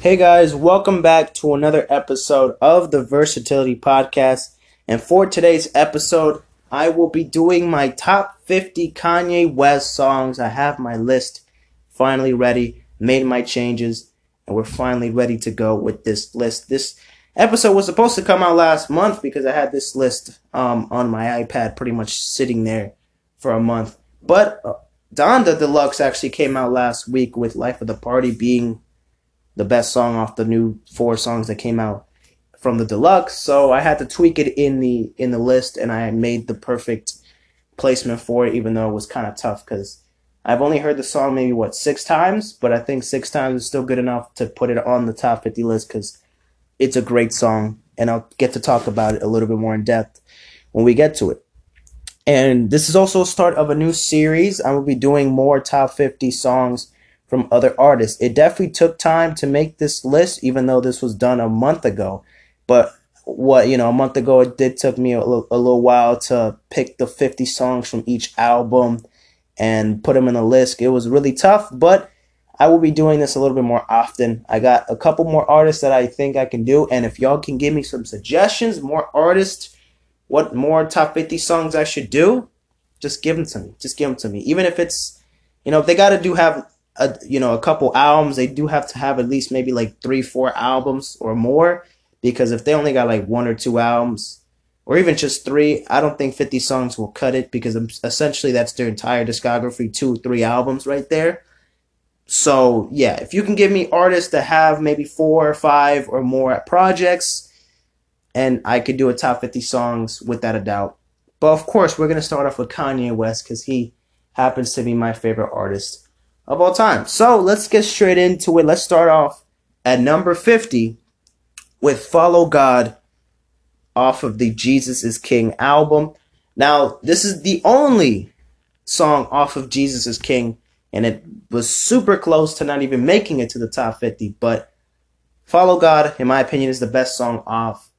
Hey guys, welcome back to another episode of the Versatility Podcast. And for today's episode, I will be doing my top 50 Kanye West songs. I have my list finally ready, made my changes, and we're finally ready to go with this list. This episode was supposed to come out last month because I had this list um, on my iPad pretty much sitting there for a month. But uh, Donda Deluxe actually came out last week with Life of the Party being the best song off the new four songs that came out from the deluxe. So I had to tweak it in the in the list, and I made the perfect placement for it, even though it was kind of tough because I've only heard the song maybe what six times, but I think six times is still good enough to put it on the top fifty list because it's a great song, and I'll get to talk about it a little bit more in depth when we get to it. And this is also a start of a new series. I will be doing more top 50 songs from other artists. It definitely took time to make this list, even though this was done a month ago. But what you know, a month ago, it did took me a, little, little while to pick the 50 songs from each album and put them in a list. It was really tough, but I will be doing this a little bit more often. I got a couple more artists that I think I can do, and if y'all can give me some suggestions, more artists, what more top 50 songs I should do, just give them to me. Just give them to me. Even if it's, you know, if they got to do have a you know a couple albums they do have to have at least maybe like three four albums or more because if they only got like one or two albums or even just three i don't think 50 songs will cut it because um, essentially that's their entire discography two three albums right there. So yeah if you can give me artists that have maybe four or five or more projects and i could do a top 50 songs without a doubt. But of course we're going to start off with kanye west because he happens to be my favorite artist of all time. So let's get straight into it. Let's start off at number 50 with Follow God off of the Jesus is King album. Now, this is the only song off of Jesus is King, and it was super close to not even making it to the top 50. But Follow God, in my opinion, is the best song off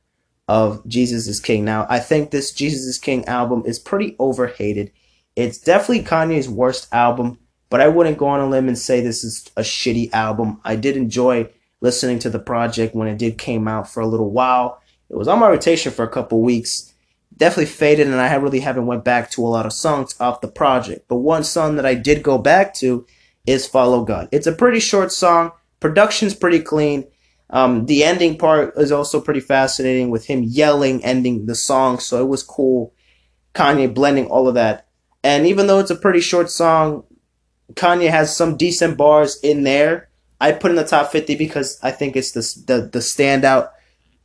of Jesus is King. Now, I think this Jesus is King album is pretty overhated. It's definitely Kanye's worst album but I wouldn't go on a limb and say this is a shitty album. I did enjoy listening to the project when it did came out for a little while. It was on my rotation for a couple weeks. Definitely faded, and I really haven't went back to a lot of songs off the project. But one song that I did go back to is "Follow God." It's a pretty short song. Production's pretty clean. Um, the ending part is also pretty fascinating with him yelling, ending the song. So it was cool. Kanye blending all of that. And even though it's a pretty short song, Kanye has some decent bars in there. I put in the top 50 because I think it's the, the, the standout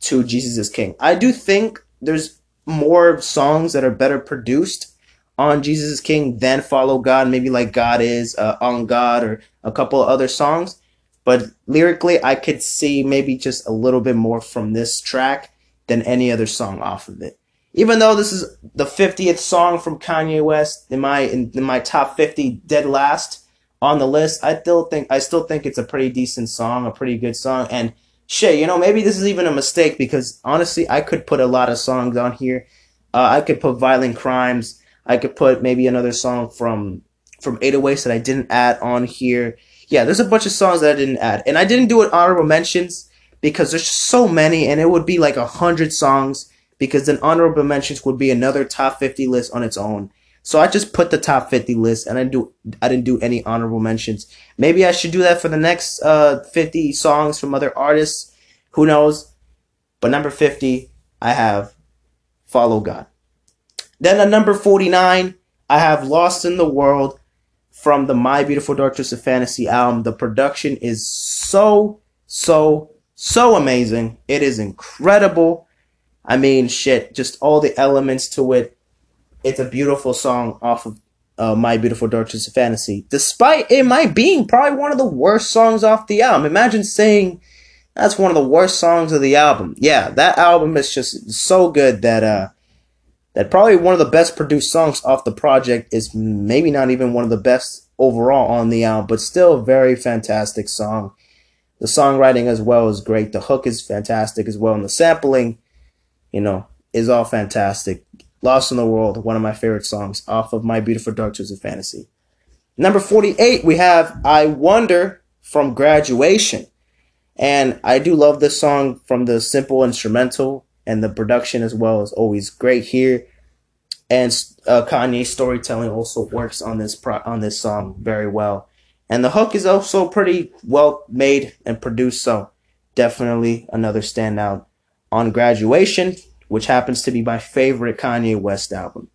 to Jesus is King. I do think there's more songs that are better produced on Jesus is King than Follow God, maybe like God is, uh, On God, or a couple other songs. But lyrically, I could see maybe just a little bit more from this track than any other song off of it even though this is the 50th song from Kanye West in my in, in, my top 50 dead last on the list, I still think I still think it's a pretty decent song, a pretty good song. And shit, you know, maybe this is even a mistake because honestly, I could put a lot of songs on here. Uh, I could put Violent Crimes. I could put maybe another song from from 808s that I didn't add on here. Yeah, there's a bunch of songs that I didn't add, and I didn't do it honorable mentions because there's so many, and it would be like a hundred songs because then honorable mentions would be another top 50 list on its own. So I just put the top 50 list and I do I didn't do any honorable mentions. Maybe I should do that for the next uh 50 songs from other artists. Who knows? But number 50, I have Follow God. Then at number 49, I have Lost in the World from the My Beautiful Dark Twisted Fantasy album. The production is so, so, so amazing. It is incredible. I mean, shit, just all the elements to it. It's a beautiful song off of uh, My Beautiful Dark Twisted Fantasy, despite it might being probably one of the worst songs off the album. Imagine saying that's one of the worst songs of the album. Yeah, that album is just so good that uh, that probably one of the best produced songs off the project is maybe not even one of the best overall on the album, but still a very fantastic song. The songwriting as well is great. The hook is fantastic as well, and the sampling you know, is all fantastic. Lost in the World, one of my favorite songs off of My Beautiful Dark Twisted Fantasy. Number 48, we have I Wonder from Graduation. And I do love this song from the simple instrumental and the production as well is always great here. And uh, Kanye's storytelling also works on this pro- on this song very well. And the hook is also pretty well made and produced, so definitely another standout on graduation, which happens to be my favorite Kanye West album.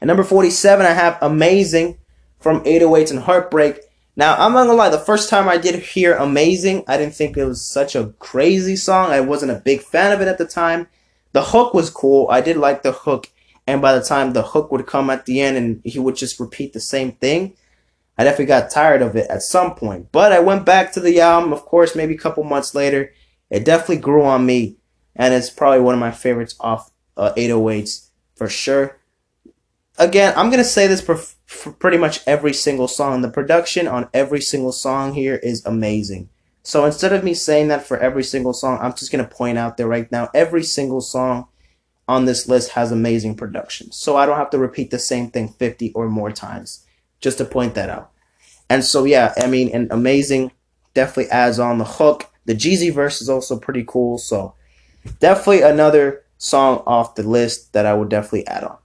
At number 47, I have Amazing from 808s and Heartbreak. Now, I'm not gonna lie, the first time I did hear Amazing, I didn't think it was such a crazy song. I wasn't a big fan of it at the time. The hook was cool. I did like the hook. And by the time the hook would come at the end and he would just repeat the same thing, I definitely got tired of it at some point. But I went back to the album, of course, maybe a couple months later. It definitely grew on me. And it's probably one of my favorites off uh, 808s for sure again, I'm gonna say this for, for pretty much every single song. The production on every single song here is amazing. So instead of me saying that for every single song, I'm just gonna point out there right now, every single song on this list has amazing production. So I don't have to repeat the same thing 50 or more times just to point that out. And so yeah, I mean, and amazing definitely adds on the hook. The Jeezy verse is also pretty cool. So definitely another song off the list that I would definitely add on.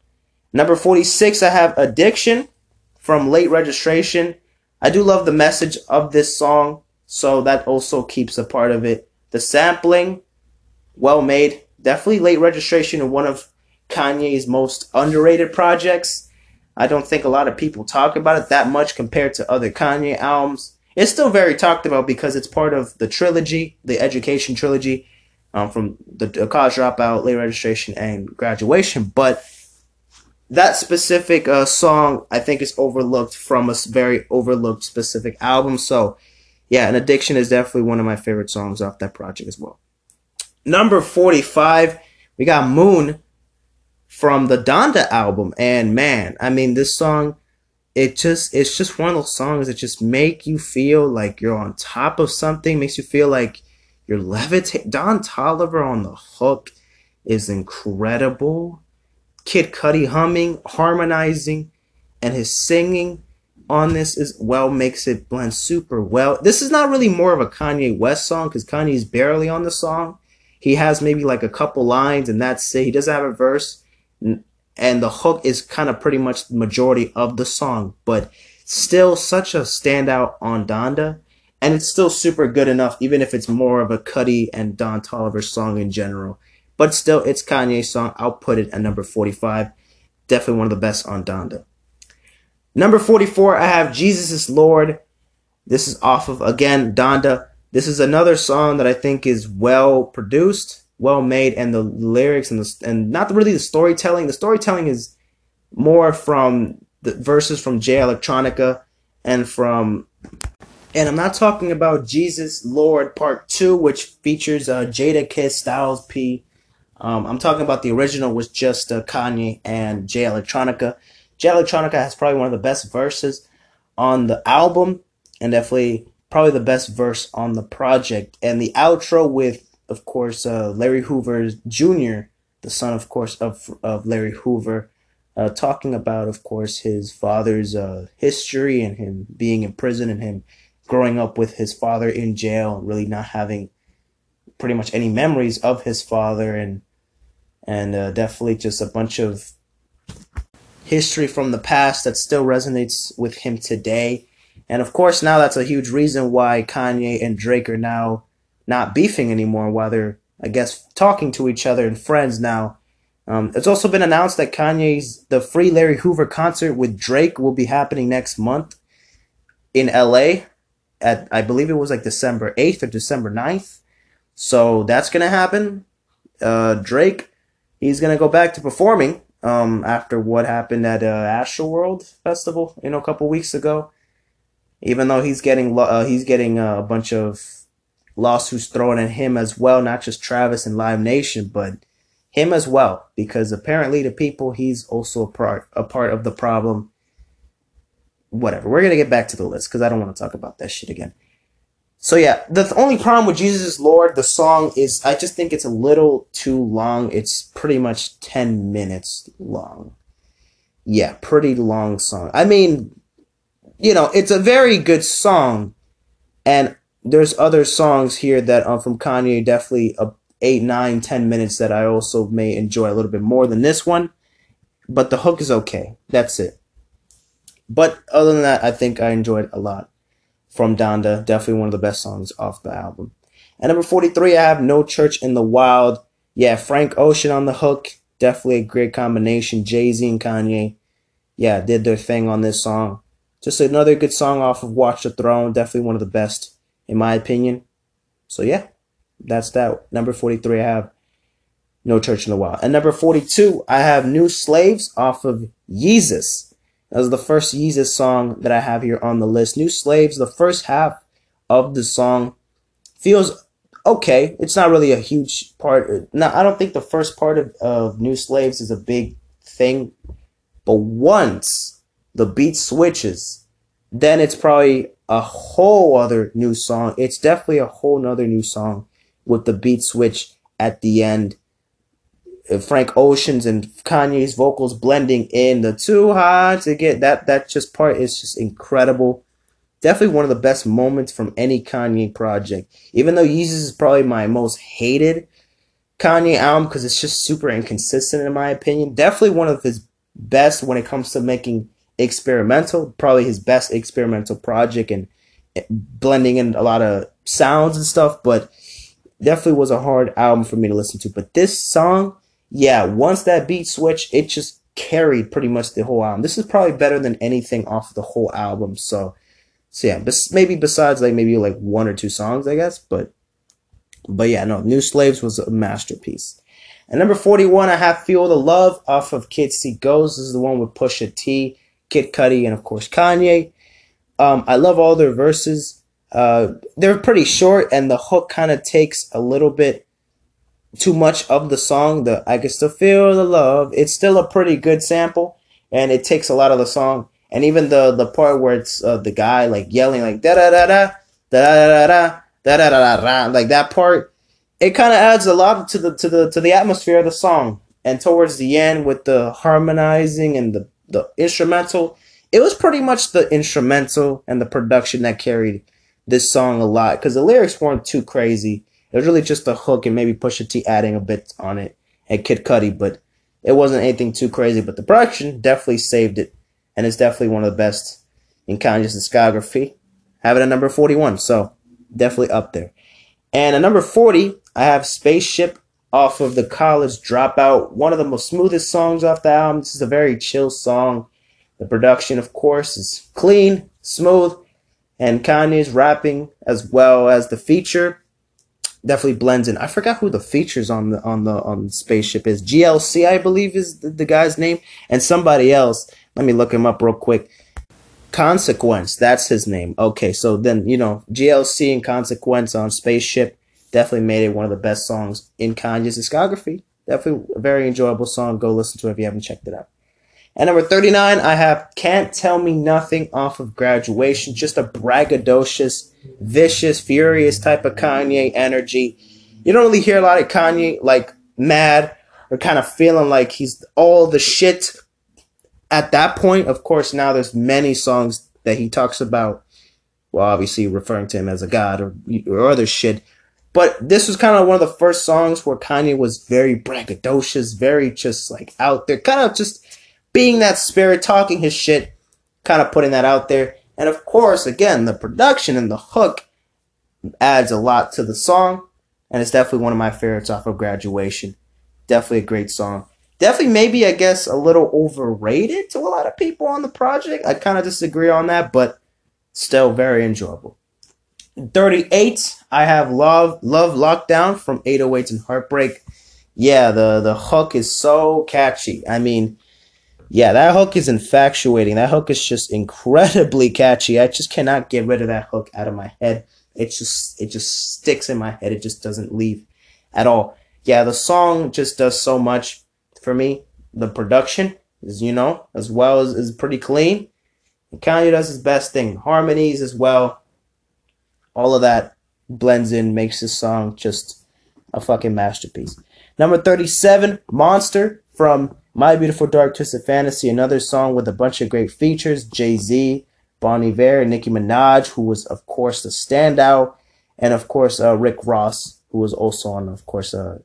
Number 46, I have Addiction from Late Registration. I do love the message of this song, so that also keeps a part of it. The sampling, well made. Definitely Late Registration, one of Kanye's most underrated projects. I don't think a lot of people talk about it that much compared to other Kanye albums. It's still very talked about because it's part of the trilogy, the education trilogy, um, from the, college dropout, late registration, and graduation. But that specific uh, song I think is overlooked from a very overlooked specific album. So yeah, an addiction is definitely one of my favorite songs off that project as well. Number 45, we got Moon from the Donda album. And man, I mean this song, it just it's just one of those songs that just make you feel like you're on top of something, makes you feel like you're levitating. Don Toliver on the hook is incredible. Kid Cudi humming, harmonizing, and his singing on this as well makes it blend super well. This is not really more of a Kanye West song because Kanye's barely on the song. He has maybe like a couple lines and that's it. He doesn't have a verse. And the hook is kind of pretty much the majority of the song, but still such a standout on Donda. And it's still super good enough, even if it's more of a Cudi and Don Toliver song in general. But still, it's Kanye's song. I'll put it at number 45. Definitely one of the best on Donda. Number 44, I have Jesus is Lord. This is off of, again, Donda. This is another song that I think is well produced, well made, and the lyrics and the, and not really the storytelling. The storytelling is more from the verses from Jay Electronica and from and I'm not talking about Jesus Lord Part 2, which features uh, Jadakiss, Styles P, um, I'm talking about the original was just uh, Kanye and Jay Electronica. Jay Electronica has probably one of the best verses on the album, and definitely probably the best verse on the project. And the outro with, of course, uh, Larry Hoover Jr., the son, of course, of of Larry Hoover, uh, talking about, of course, his father's uh, history and him being in prison and him growing up with his father in jail really not having pretty much any memories of his father and and uh, definitely just a bunch of history from the past that still resonates with him today. And of course, now that's a huge reason why Kanye and Drake are now not beefing anymore, while they're, I guess, talking to each other and friends now. Um, it's also been announced that Kanye's The Free Larry Hoover concert with Drake will be happening next month in LA at, I believe it was like December 8th or December 9th. So that's to happen. Uh, Drake he's gonna go back to performing um, after what happened at uh, World Festival, you know, a couple weeks ago. Even though he's getting uh, he's getting uh, a bunch of lawsuits thrown at him as well, not just Travis and Live Nation, but him as well, because apparently the people he's also a part a part of the problem. Whatever. We're gonna get back to the list because I don't want to talk about that shit again. So yeah, the only problem with Jesus is Lord, the song is I just think it's a little too long. It's pretty much 10 minutes long. Yeah, pretty long song. I mean, you know, it's a very good song and there's other songs here that are from Kanye definitely a eight, nine, ten minutes that I also may enjoy a little bit more than this one. But the hook is okay. That's it. But other than that, I think I enjoyed a lot from Donda. Definitely one of the best songs off the album. And number 43, I have No Church in the Wild. Yeah, Frank Ocean on the hook. Definitely a great combination. Jay Z and Kanye, yeah, did their thing on this song. Just another good song off of Watch the Throne. Definitely one of the best, in my opinion. So, yeah, that's that. Number 43, I have No Church in the Wild. And number 42, I have New Slaves off of Yeezus. That was the first Yeezus song that I have here on the list. New Slaves, the first half of the song feels okay. It's not really a huge part. Now, I don't think the first part of, of New Slaves is a big thing. But once the beat switches, then it's probably a whole other new song. It's definitely a whole nother new song with the beat switch at the end. Uh, Frank Ocean's and Kanye's vocals blending in the too hard to get that that just part is just incredible. Definitely one of the best moments from any Kanye project. Even though Yeezus is probably my most hated Kanye album because it's just super inconsistent in my opinion. Definitely one of his best when it comes to making experimental. Probably his best experimental project and eh, blending in a lot of sounds and stuff. But definitely was a hard album for me to listen to. But this song, yeah, once that beat switch, it just carried pretty much the whole album. This is probably better than anything off the whole album. So so yeah, bes- maybe besides like maybe like one or two songs, I guess. But but yeah, no, New Slaves was a masterpiece. And number 41, I have Feel the Love off of Kids See Ghosts. This is the one with Pusha T, Kid Cudi, and of course Kanye. Um, I love all their verses. Uh, they're pretty short, and the hook kind of takes a little bit too much of the song. The I can still feel the love. It's still a pretty good sample, and it takes a lot of the song and even the the part where it's uh, the guy like yelling like da da da da da da da da da da da da like that part, it kind of adds a lot to the to the to the atmosphere of the song. And towards the end, with the harmonizing and the the instrumental, it was pretty much the instrumental and the production that carried this song a lot because the lyrics weren't too crazy. It was really just the hook and maybe Pusha T adding a bit on it and Kid Cudi, but it wasn't anything too crazy. But the production definitely saved it and it's definitely one of the best in Kanye's discography. Have it at number 41, so definitely up there. And at number 40, I have Spaceship off of the College Dropout, one of the most smoothest songs off the album. This is a very chill song. The production, of course, is clean, smooth, and Kanye's rapping as well as the feature definitely blends in. I forgot who the features on the on the on the spaceship is. GLC, I believe, is the, the guy's name, and somebody else. Let me look him up real quick. Consequence, that's his name. Okay, so then you know GLC and Consequence on Spaceship definitely made it one of the best songs in Kanye's discography. Definitely a very enjoyable song. Go listen to it if you haven't checked it out. And number 39, I have Can't Tell Me Nothing off of Graduation. Just a braggadocious, vicious, furious type of Kanye energy. You don't really hear a lot of Kanye like mad or kind of feeling like he's all the shit at that point, of course, now there's many songs that he talks about. Well, obviously referring to him as a god or, or other shit. But this was kind of one of the first songs where Kanye was very braggadocious, very just like out there, kind of just being that spirit, talking his shit, kind of putting that out there. And of course, again, the production and the hook adds a lot to the song. And it's definitely one of my favorites off of graduation. Definitely a great song definitely maybe I guess a little overrated to a lot of people on the project. I kind of disagree on that, but still very enjoyable. 38, I have Love Love Lockdown from 808s and Heartbreak. Yeah, the the hook is so catchy. I mean, yeah, that hook is infatuating. That hook is just incredibly catchy. I just cannot get rid of that hook out of my head. It just it just sticks in my head. It just doesn't leave at all. Yeah, the song just does so much for me. The production is, you know, as well as is pretty clean. And Kanye does his best thing. Harmonies as well. All of that blends in, makes this song just a fucking masterpiece. Number 37, Monster from My Beautiful Dark Twisted Fantasy, another song with a bunch of great features. Jay Z, Bon Iver, Nicki Minaj, who was, of course, the standout. and of course uh, Rick Ross, who was also on, of course, uh,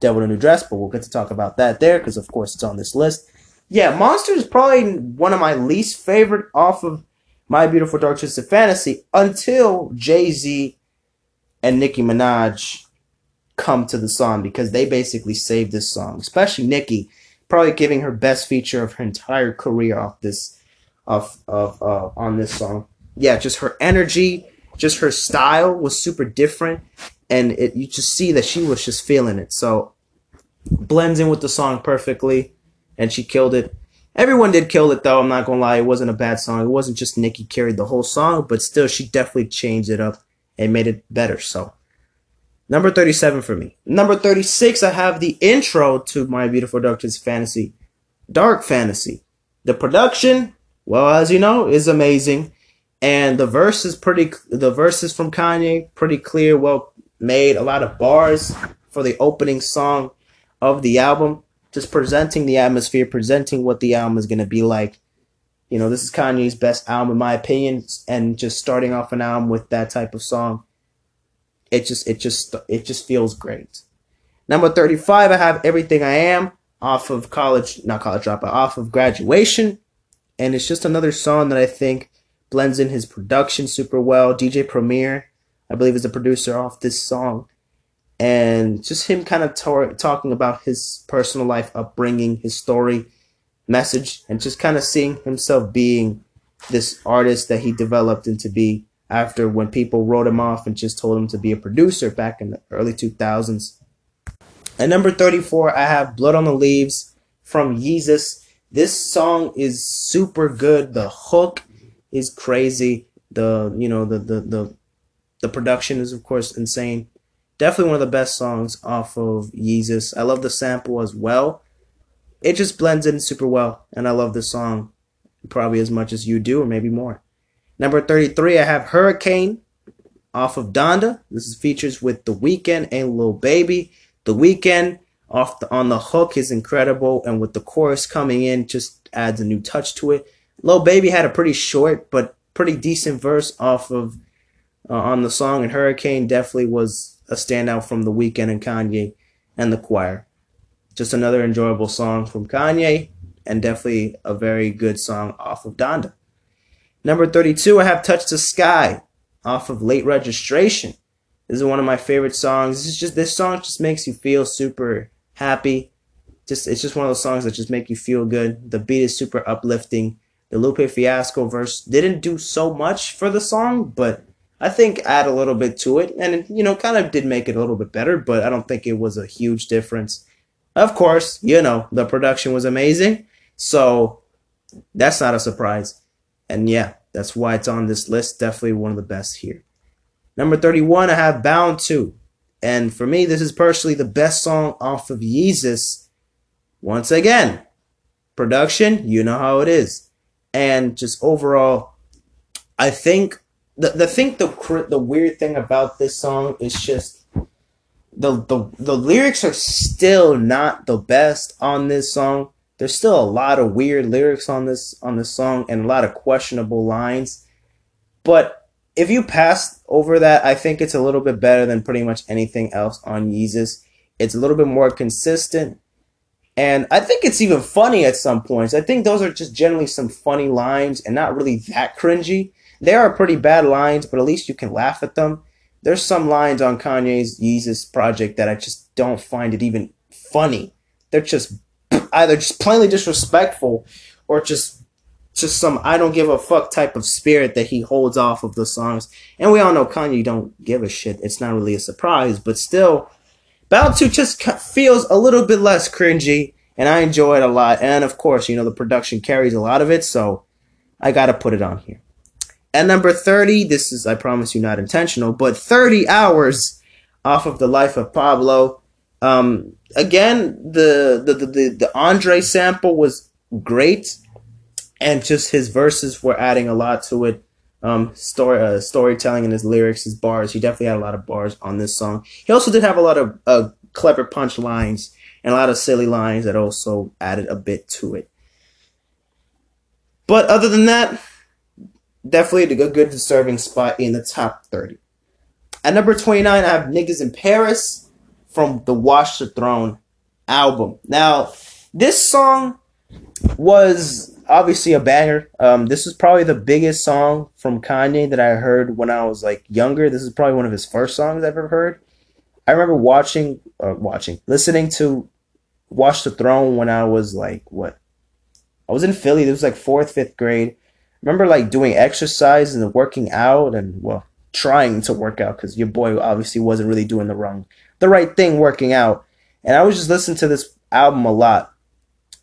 Devil in a New Dress. But we'll get to talk about that there because, of course, it's on this list. Yeah, Monster is probably one of my least favorite off of My Beautiful Dark Twisted Fantasy until Jay Z and Nicki Minaj come to the song because they basically saved this song, especially Nicki, probably giving her best feature of her entire career off this, of of uh, on this song. Yeah, just her energy, just her style was super different, and it you just see that she was just feeling it. So blends in with the song perfectly, and she killed it. Everyone did kill it though. I'm not gonna lie, it wasn't a bad song. It wasn't just Nicki carried the whole song, but still, she definitely changed it up and made it better. So Number 37 for me. Number 36, I have the intro to My Beautiful Twisted Fantasy, Dark Fantasy. The production, well, as you know, is amazing. And the verse is pretty, the verses from Kanye, pretty clear, well made, a lot of bars for the opening song of the album. Just presenting the atmosphere, presenting what the album is going to be like. You know, this is Kanye's best album, in my opinion. And just starting off an album with that type of song it just it just it just feels great. Number 35, I have Everything I Am off of college, not college dropout, off of graduation. And it's just another song that I think blends in his production super well. DJ Premier, I believe, is the producer off this song. And just him kind of talking about his personal life, upbringing, his story, message, and just kind of seeing himself being this artist that he developed into be after when people wrote him off and just told him to be a producer back in the early 2000s. At number 34, I have Blood on the Leaves from Yeezus. This song is super good. The hook is crazy. The you know the the the the production is of course insane. Definitely one of the best songs off of Yeezus. I love the sample as well. It just blends in super well, and I love this song probably as much as you do, or maybe more. Number 33, I have Hurricane off of Donda. This is features with The Weeknd and Lil Baby. The Weeknd off the, on the hook is incredible, and with the chorus coming in, just adds a new touch to it. Lil Baby had a pretty short but pretty decent verse off of uh, on the song, and Hurricane definitely was a standout from The Weeknd and Kanye and the choir. Just another enjoyable song from Kanye, and definitely a very good song off of Donda. Number 32, I have Touch the Sky off of Late Registration. This is one of my favorite songs. This is just this song just makes you feel super happy. Just it's just one of those songs that just make you feel good. The beat is super uplifting. The Lupe Fiasco verse didn't do so much for the song, but I think add a little bit to it, and it, you know, kind of did make it a little bit better. But I don't think it was a huge difference. Of course, you know the production was amazing, so that's not a surprise. And yeah, that's why it's on this list. Definitely one of the best here. Number 31, I have Bound 2. And for me, this is personally the best song off of Yeezus. Once again, production, you know how it is. And just overall, I think the the think the the weird thing about this song is just the the the lyrics are still not the best on this song there's still a lot of weird lyrics on this on this song and a lot of questionable lines. But if you pass over that, I think it's a little bit better than pretty much anything else on Yeezus. It's a little bit more consistent. And I think it's even funny at some points. I think those are just generally some funny lines and not really that cringy. They are pretty bad lines, but at least you can laugh at them. There's some lines on Kanye's Yeezus project that I just don't find it even funny. They're just either just plainly disrespectful or just just some I don't give a fuck type of spirit that he holds off of the songs. And we all know Kanye don't give a shit. It's not really a surprise, but still, Bound 2 just feels a little bit less cringy, and I enjoy it a lot. And of course, you know, the production carries a lot of it, so I gotta put it on here. At number 30, this is, I promise you, not intentional, but 30 hours off of the life of Pablo. Um, again, the, the the the Andre sample was great, and just his verses were adding a lot to it. Um, story uh, storytelling and his lyrics, his bars. He definitely had a lot of bars on this song. He also did have a lot of uh, clever punch lines and a lot of silly lines that also added a bit to it. But other than that, definitely a good deserving spot in the top 30. At number 29, I have Niggas in Paris from the Watch the Throne album. Now, this song was obviously a banger. Um, this is probably the biggest song from Kanye that I heard when I was like younger. This is probably one of his first songs I've ever heard. I remember watching, uh, watching, listening to Watch the Throne when I was like what? I was in Philly. This was like fourth, fifth grade. Remember like doing exercise and working out and well, trying to work out because your boy obviously wasn't really doing the wrong, the right thing working out. And I was just listening to this album a lot.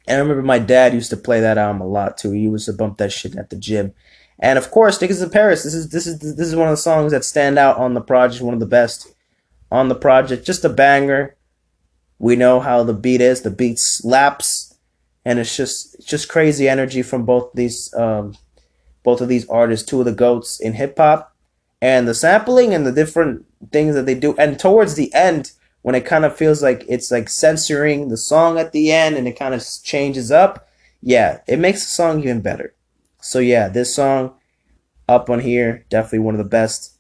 And I remember my dad used to play that album a lot too. He used to bump that shit at the gym. And of course, Niggas in Paris. This is this is this is one of the songs that stand out on the project. One of the best on the project. Just a banger. We know how the beat is. The beat slaps, and it's just it's just crazy energy from both these um, both of these artists. Two of the goats in hip hop, and the sampling and the different things that they do. And towards the end, when it kind of feels like it's like censoring the song at the end and it kind of changes up, yeah, it makes the song even better. So yeah, this song up on here, definitely one of the best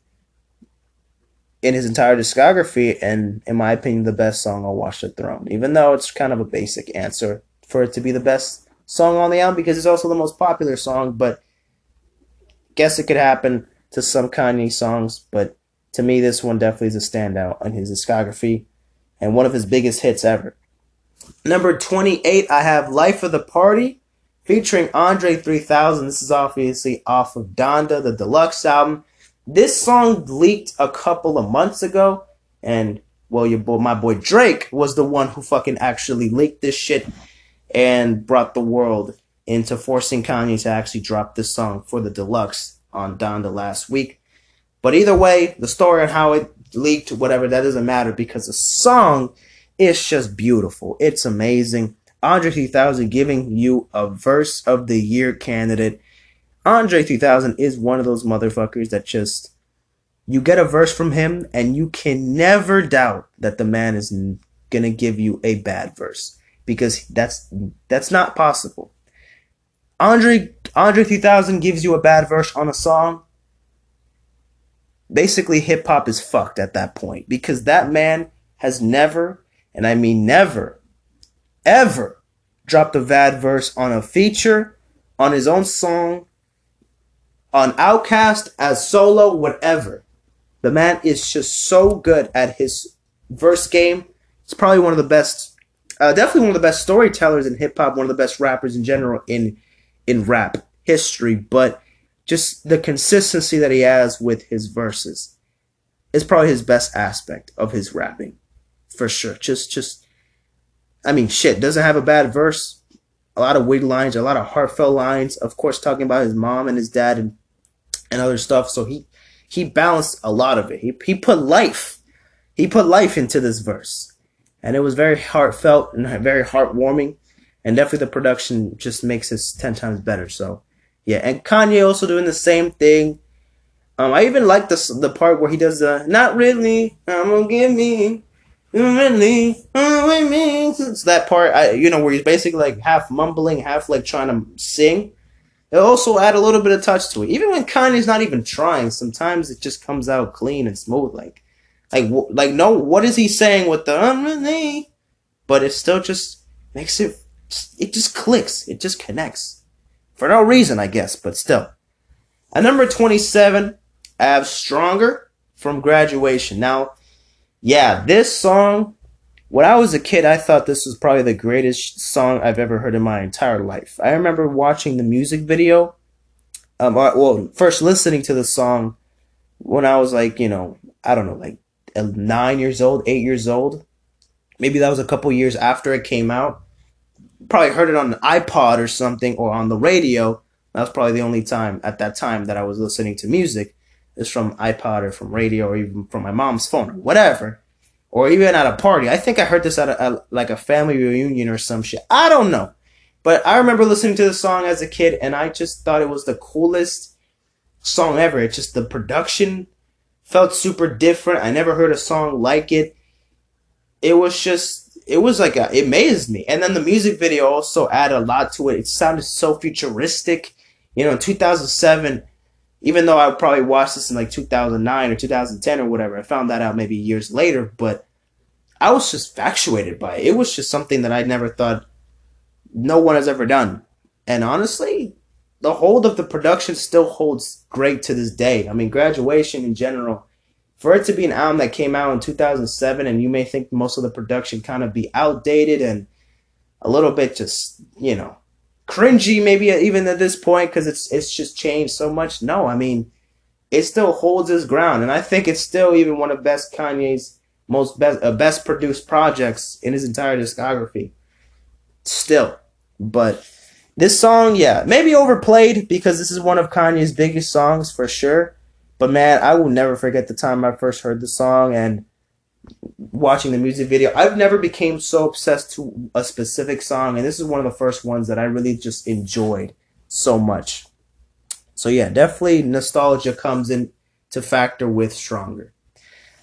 in his entire discography, and in my opinion, the best song on Watch the Throne. Even though it's kind of a basic answer for it to be the best song on the album because it's also the most popular song, but guess it could happen to some Kanye songs, but to me, this one definitely is a standout on his discography and one of his biggest hits ever. Number 28, I have Life of the Party featuring Andre 3000. This is obviously off of Donda, the deluxe album. This song leaked a couple of months ago, and well, your boy, my boy Drake was the one who fucking actually leaked this shit and brought the world into forcing Kanye to actually drop this song for the deluxe on Donda last week. But either way, the story and how it leaked, whatever, that doesn't matter because the song is just beautiful. It's amazing. Andre 3000 giving you a verse of the year candidate. Andre 3000 is one of those motherfuckers that just you get a verse from him and you can never doubt that the man is gonna give you a bad verse because that's that's not possible. Andre Andre 3000 gives you a bad verse on a song basically hip hop is fucked at that point because that man has never, and I mean never, ever dropped a bad verse on a feature, on his own song, on OutKast, as solo, whatever. The man is just so good at his verse game. It's probably one of the best, uh, definitely one of the best storytellers in hip hop, one of the best rappers in general in in rap history. But just the consistency that he has with his verses is probably his best aspect of his rapping for sure. Just just i mean shit doesn't have a bad verse a lot of wig lines a lot of heartfelt lines of course talking about his mom and his dad and and other stuff. So he he balanced a lot of it. He, he put life he put life into this verse. And it was very heartfelt and very heartwarming. And definitely the production just makes this 10 times better. So yeah, and Kanye also doing the same thing. Um, I even like the the part where he does the "Not really, I'm gonna give me." Really, with me. It's that part, I you know, where he's basically like half mumbling, half like trying to sing. It also add a little bit of touch to it. Even when Kanye's not even trying, sometimes it just comes out clean and smooth. Like, like, like, no, what is he saying with the really? But it still just makes it. It just clicks. It just connects. For no reason, I guess, but still. At number 27, I have Stronger from Graduation. Now, yeah, this song, when I was a kid, I thought this was probably the greatest song I've ever heard in my entire life. I remember watching the music video. Um, uh, well, first listening to the song when I was like, you know, I don't know, like nine years old, eight years old. Maybe that was a couple years after it came out probably heard it on an iPod or something or on the radio. That was probably the only time at that time that I was listening to music is from iPod or from radio or even from my mom's phone or whatever. Or even at a party. I think I heard this at a, a like a family reunion or some shit. I don't know. But I remember listening to the song as a kid and I just thought it was the coolest song ever. It just the production felt super different. I never heard a song like it. It was just it was like a, it amazed me. And then the music video also added a lot to it. It sounded so futuristic. You know, in 2007, even though I probably watched this in like 2009 or 2010 or whatever, I found that out maybe years later, but I was just infatuated by it. It was just something that I never thought no one has ever done. And honestly, the hold of the production still holds great to this day. I mean, graduation in general, for it to be an album that came out in 2007, and you may think most of the production kind of be outdated and a little bit just, you know, cringy, maybe even at this point, because it's it's just changed so much. No, I mean, it still holds its ground, and I think it's still even one of best Kanye's most best uh, best produced projects in his entire discography. Still, but this song, yeah, maybe overplayed because this is one of Kanye's biggest songs for sure. But man, I will never forget the time I first heard the song and watching the music video. I've never became so obsessed to a specific song, and this is one of the first ones that I really just enjoyed so much. So yeah, definitely nostalgia comes in to factor with stronger.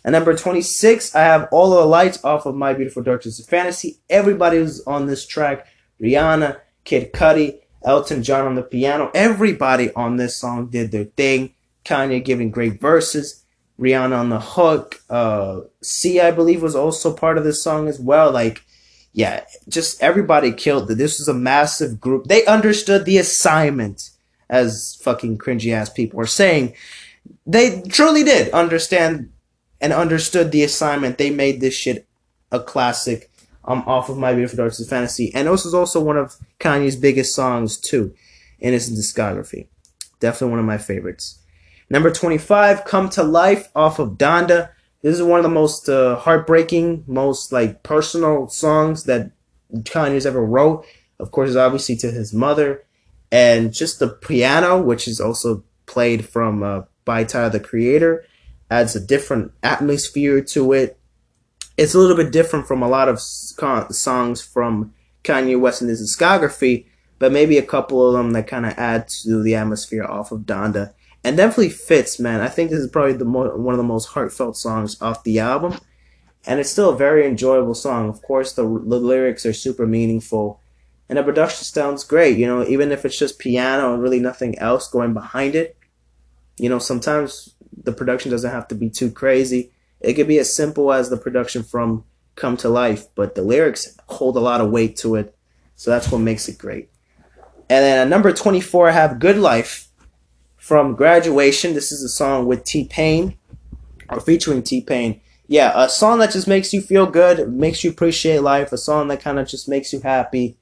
And number 26, I have All the Lights off of My Beautiful Dark Twisted Fantasy. Everybody was on this track. Rihanna, Kid Cudi, Elton John on the piano. Everybody on this song did their thing. Kanye giving great verses. Rihanna on the hook. Uh, C, I believe, was also part of this song as well. Like, yeah, just everybody killed it. This was a massive group. They understood the assignment, as fucking cringy ass people are saying. They truly did understand and understood the assignment, they made this shit a classic um, off of My Beautiful Twisted Fantasy. And this is also one of Kanye's biggest songs, too, in his discography. Definitely one of my favorites. Number 25, Come to Life off of Donda. This is one of the most uh, heartbreaking, most like personal songs that Kanye's ever wrote. Of course, it's obviously to his mother. And just the piano, which is also played from uh, by Tyler the Creator adds a different atmosphere to it. It's a little bit different from a lot of songs from Kanye West in his discography, but maybe a couple of them that kind of add to the atmosphere off of Donda. And definitely fits, man. I think this is probably the mo- one of the most heartfelt songs off the album. And it's still a very enjoyable song. Of course, the, the lyrics are super meaningful. And the production sounds great, you know, even if it's just piano and really nothing else going behind it. You know, sometimes the production doesn't have to be too crazy. It could be as simple as the production from Come to Life, but the lyrics hold a lot of weight to it. So that's what makes it great. And then at number 24, I have Good Life from Graduation. This is a song with T Pain, or featuring T Pain. Yeah, a song that just makes you feel good, makes you appreciate life, a song that kind of just makes you happy.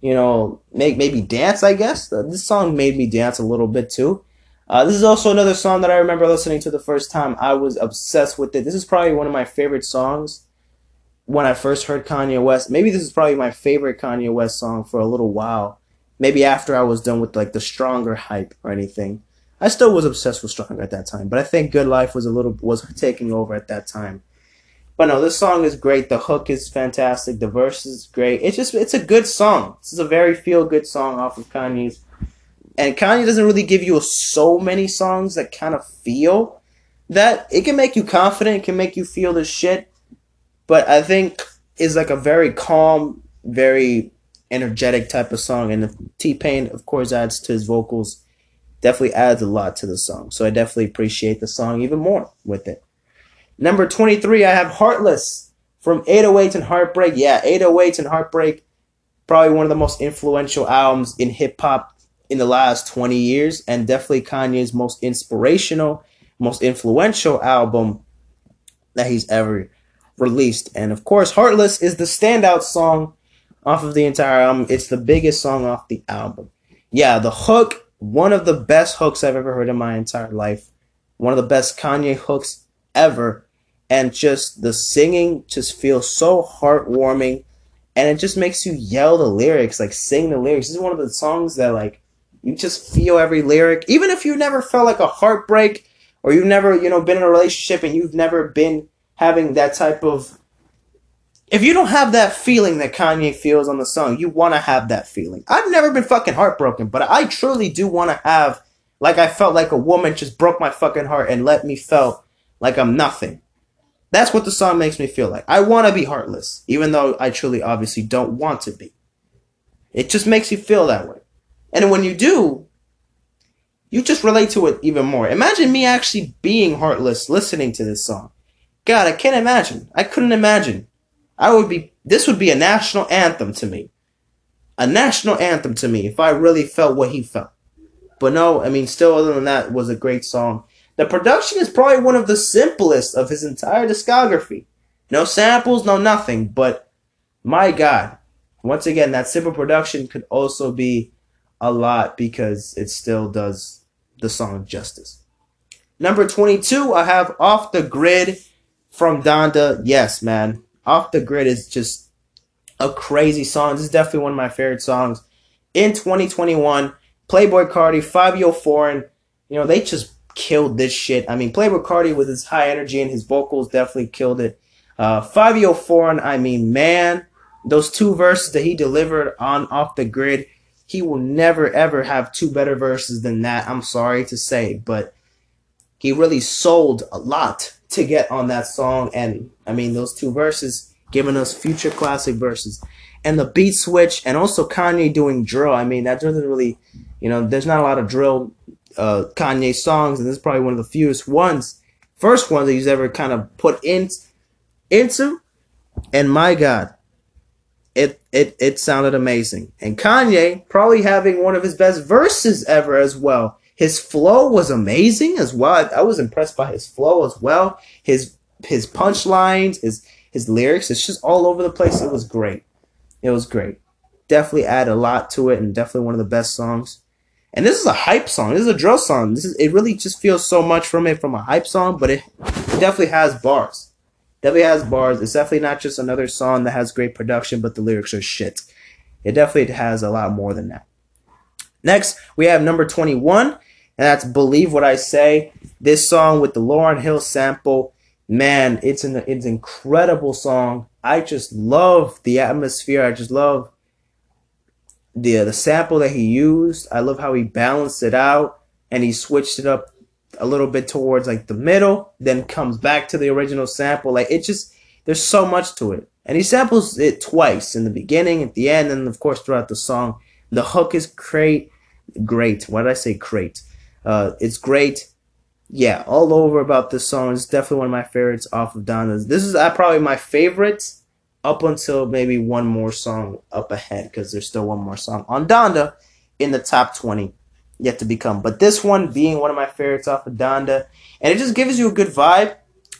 You know, make maybe dance, I guess. This song made me dance a little bit too. Uh, this is also another song that I remember listening to the first time. I was obsessed with it. This is probably one of my favorite songs when I first heard Kanye West. Maybe this is probably my favorite Kanye West song for a little while. Maybe after I was done with like the stronger hype or anything. I still was obsessed with Stronger at that time, but I think Good Life was a little was taking over at that time. But no, this song is great. The hook is fantastic. The verse is great. It's just it's a good song. This is a very feel good song off of Kanye's and Kanye doesn't really give you so many songs that kind of feel that it can make you confident, it can make you feel the shit, but I think is like a very calm, very energetic type of song. And T Pain, of course, adds to his vocals, definitely adds a lot to the song. So I definitely appreciate the song even more with it. Number 23, I have Heartless from 808 and Heartbreak. Yeah, 808 and Heartbreak, probably one of the most influential albums in hip hop in the last 20 years and definitely Kanye's most inspirational, most influential album that he's ever released. And of course, Heartless is the standout song off of the entire album. It's the biggest song off the album. Yeah, the hook, one of the best hooks I've ever heard in my entire life. One of the best Kanye hooks ever. And just the singing just feels so heartwarming. And it just makes you yell the lyrics, like sing the lyrics. This is one of the songs that like you just feel every lyric. Even if you never felt like a heartbreak or you've never, you know, been in a relationship and you've never been having that type of if you don't have that feeling that Kanye feels on the song, you want to have that feeling. I've never been fucking heartbroken, but I truly do want to have like I felt like a woman just broke my fucking heart and let me felt like I'm nothing. That's what the song makes me feel like. I want to be heartless, even though I truly obviously don't want to be. It just makes you feel that way. And when you do, you just relate to it even more. Imagine me actually being heartless listening to this song. God, I can't imagine. I couldn't imagine. I would be, this would be a national anthem to me. A national anthem to me if I really felt what he felt. But no, I mean, still, other than that, was a great song. The production is probably one of the simplest of his entire discography. No samples, no nothing, but my God, once again, that simple production could also be a lot because it still does the song justice. Number 22, I have Off the Grid from Donda. Yes, man. Off the Grid is just a crazy song. This is definitely one of my favorite songs in 2021. Playboi Carti, Fivio Foreign, you know, they just killed this shit. I mean, Playboi Carti with his high energy and his vocals definitely killed it. Uh, Fivio Foreign, I mean, man, those two verses that he delivered on Off the Grid, he will never ever have two better verses than that. I'm sorry to say, but he really sold a lot to get on that song. And I mean, those two verses giving us future classic verses. And the beat switch, and also Kanye doing drill. I mean, that doesn't really, you know, there's not a lot of drill uh, Kanye songs, and this is probably one of the fewest ones, first one that he's ever kind of put in, into. And my God, it it it sounded amazing. And Kanye probably having one of his best verses ever as well. His flow was amazing as well. I, was impressed by his flow as well. His his punchlines, his his lyrics, it's just all over the place. It was great. It was great. Definitely add a lot to it and definitely one of the best songs. And this is a hype song. This is a drill song. This is it really just feels so much from it from a hype song, but it definitely has bars. Definitely has bars. It's definitely not just another song that has great production, but the lyrics are shit. It definitely has a lot more than that. Next, we have number 21, and that's Believe What I Say. This song with the Lauryn Hill sample. Man, it's an it's an incredible song. I just love the atmosphere. I just love the the sample that he used. I love how he balanced it out and he switched it up a little bit towards like the middle, then comes back to the original sample. Like it just there's so much to it. And he samples it twice in the beginning, at the end, and of course throughout the song. The hook is great. Great. Why did I say great? Uh, it's great. Yeah, all over about this song. It's definitely one of my favorites off of Donda's. This is uh, probably my favorite up until maybe one more song up ahead because there's still one more song on Donda in the top 20 yet to become. But this one being one of my favorites off of Donda, and it just gives you a good vibe,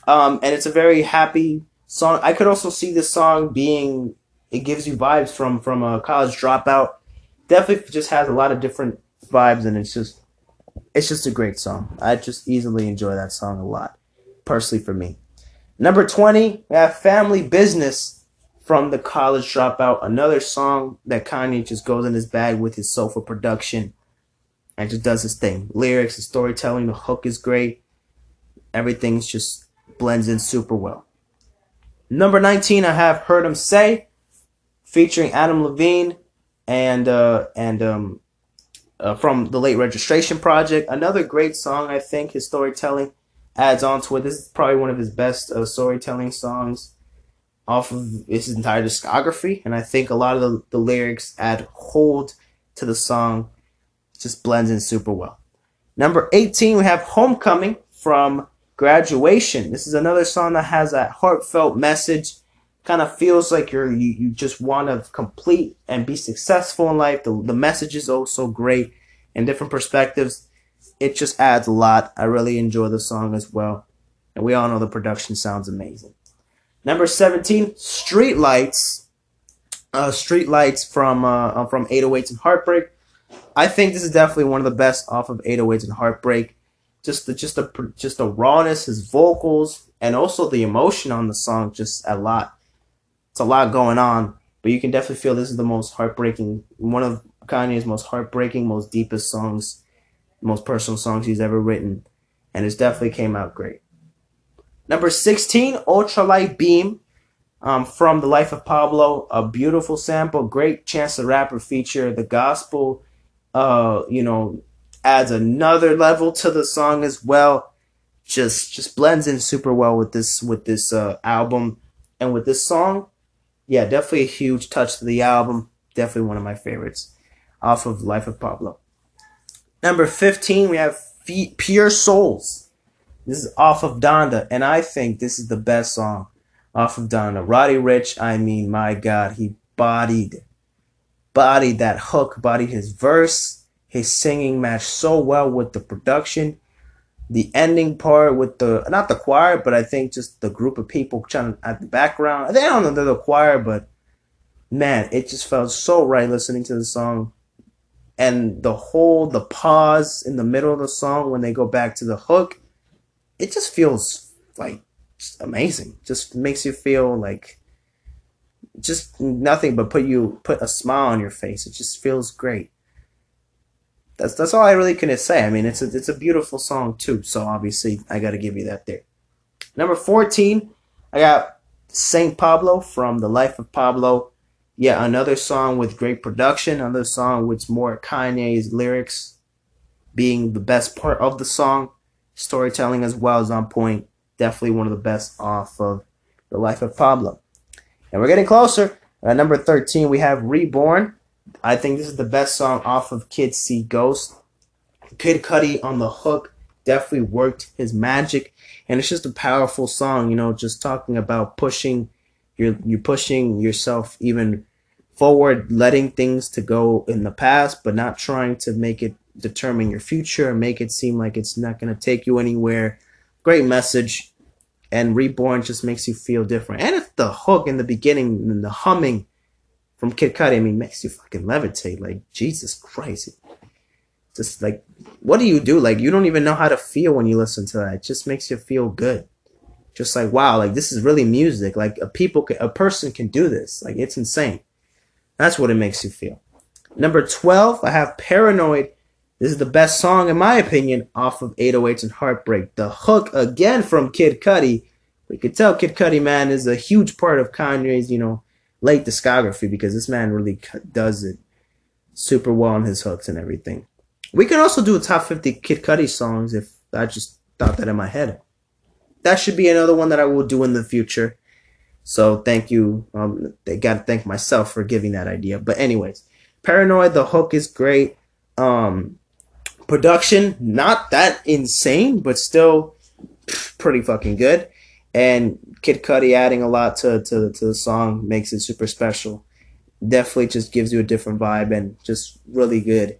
um, and it's a very happy song. I could also see this song being it gives you vibes from from a college dropout. Definitely just has a lot of different vibes, and it's just it's just a great song. I just easily enjoy that song a lot, personally for me. Number 20, we have Family Business from the college dropout. Another song that Kanye just goes in his bag with his soulful production and just does his thing. Lyrics, the storytelling, the hook is great. Everything's just blends in super well. Number 19, I have Heard 'Em Say, featuring Adam Levine and uh, and um, uh, from the Late Registration Project. Another great song, I think. His storytelling adds on to it. This is probably one of his best uh, storytelling songs off of his entire discography, and I think a lot of the, the lyrics add hold to the song, just blends in super well. Number 18, we have Homecoming from Graduation. This is another song that has that heartfelt message. Kind of feels like you're you, you just want to complete and be successful in life. The, the message is also great and different perspectives. It just adds a lot. I really enjoy the song as well. And we all know the production sounds amazing. Number 17, Street Lights. Uh, Street Lights from uh, uh from 808s and Heartbreak. I think this is definitely one of the best off of 808s and Heartbreak. Just the just the just the rawness, his vocals, and also the emotion on the song. Just a lot. It's a lot going on, but you can definitely feel this is the most heartbreaking, one of Kanye's most heartbreaking, most deepest songs, most personal songs he's ever written, and it definitely came out great. Number 16, Ultralight Beam um, from The Life of Pablo. A beautiful sample. Great Chance the Rapper feature. The gospel, uh, you know, adds another level to the song as well. Just just blends in super well with this with this uh, album and with this song. Yeah, definitely a huge touch to the album. Definitely one of my favorites off of Life of Pablo. Number 15, we have Pure Souls. This is off of Donda, and I think this is the best song off of Donda. Roddy Ricch, I mean, my God, he bodied, bodied that hook, bodied his verse. His singing matched so well with the production. The ending part with the, not the choir, but I think just the group of people trying at the background. They don't know they're the choir, but man, it just felt so right listening to the song. And the whole, the pause in the middle of the song when they go back to the hook, it just feels like just amazing. Just makes you feel like just nothing but put you put a smile on your face. It just feels great. That's that's all I really can say. I mean, it's a it's a beautiful song too. So obviously, I got to give you that there. Number fourteen, I got Saint Pablo from The Life of Pablo yeah, another song with great production, another song with more Kanye's lyrics being the best part of the song. Storytelling as well is on point. Definitely one of the best off of The Life of Pablo. And we're getting closer. At number 13, we have Reborn. I think this is the best song off of Kids See Ghost. Kid Cudi on the hook definitely worked his magic. And it's just a powerful song, you know, just talking about pushing you're you're pushing yourself even forward, letting things to go in the past, but not trying to make it determine your future and make it seem like it's not going to take you anywhere. Great message. And Reborn just makes you feel different. And it's the hook in the beginning and the humming from Kid Cudi, I mean, makes you fucking levitate. Like, Jesus Christ. Just like, what do you do? Like, you don't even know how to feel when you listen to that. It just makes you feel good just like wow like this is really music like a people can, a person can do this like it's insane that's what it makes you feel number 12 i have paranoid this is the best song in my opinion off of 808s and heartbreak the hook again from kid cudi we could tell kid cudi man is a huge part of kanye's you know late discography because this man really does it super well on his hooks and everything we can also do a top 50 kid cudi songs if i just thought that in my head that should be another one that I will do in the future. So thank you. Um, they got to thank myself for giving that idea. But anyways, Paranoid. The hook is great. Um, production not that insane, but still pretty fucking good. And Kid Cudi adding a lot to, to, to the song makes it super special. Definitely just gives you a different vibe and just really good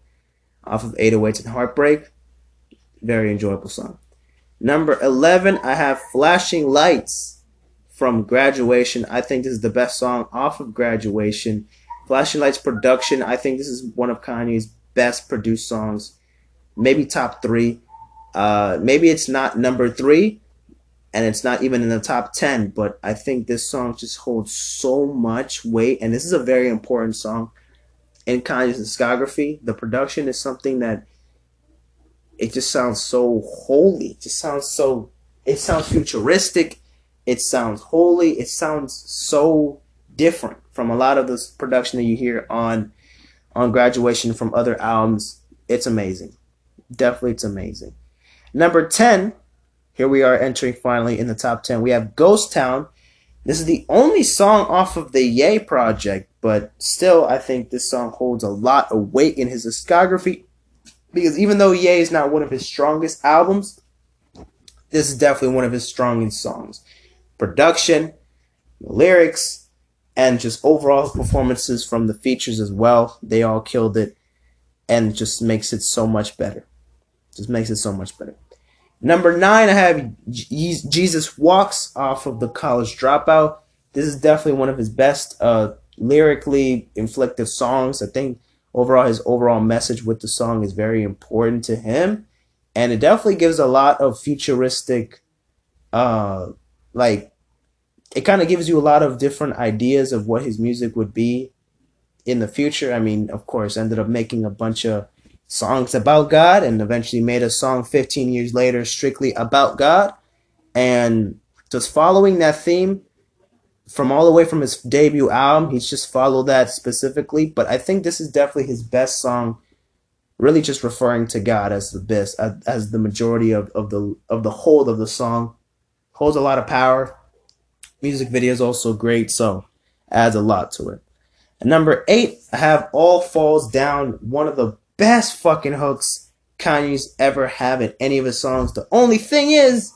off of 808s and Heartbreak. Very enjoyable song. Number 11, I have Flashing Lights from Graduation. I think this is the best song off of Graduation. Flashing Lights production, I think this is one of Kanye's best produced songs. Maybe top three. Uh, maybe it's not number three, and it's not even in the top 10, but I think this song just holds so much weight, and this is a very important song in Kanye's discography. The production is something that it just sounds so holy. It just sounds so. It sounds futuristic. It sounds holy. It sounds so different from a lot of this production that you hear on on graduation from other albums. It's amazing. Definitely, it's amazing. Number ten. Here we are entering finally in the top ten. We have Ghost Town. This is the only song off of the Ye project, but still, I think this song holds a lot of weight in his discography because even though Ye is not one of his strongest albums, this is definitely one of his strongest songs. Production, lyrics, and just overall performances from the features as well. They all killed it and just makes it so much better. Just makes it so much better. Number nine, I have Jesus Walks off of the College Dropout. This is definitely one of his best uh, lyrically inflective songs. I think overall his overall message with the song is very important to him and it definitely gives a lot of futuristic uh like it kind of gives you a lot of different ideas of what his music would be in the future i mean of course ended up making a bunch of songs about god and eventually made a song 15 years later strictly about god and just following that theme from all the way from his debut album, he's just followed that specifically. But I think this is definitely his best song, really just referring to God as the best, as, as the majority of, of the of the whole of the song. Holds a lot of power. Music video is also great, so adds a lot to it. Number eight, I have All Falls Down, one of the best fucking hooks Kanye's ever have in any of his songs. The only thing is,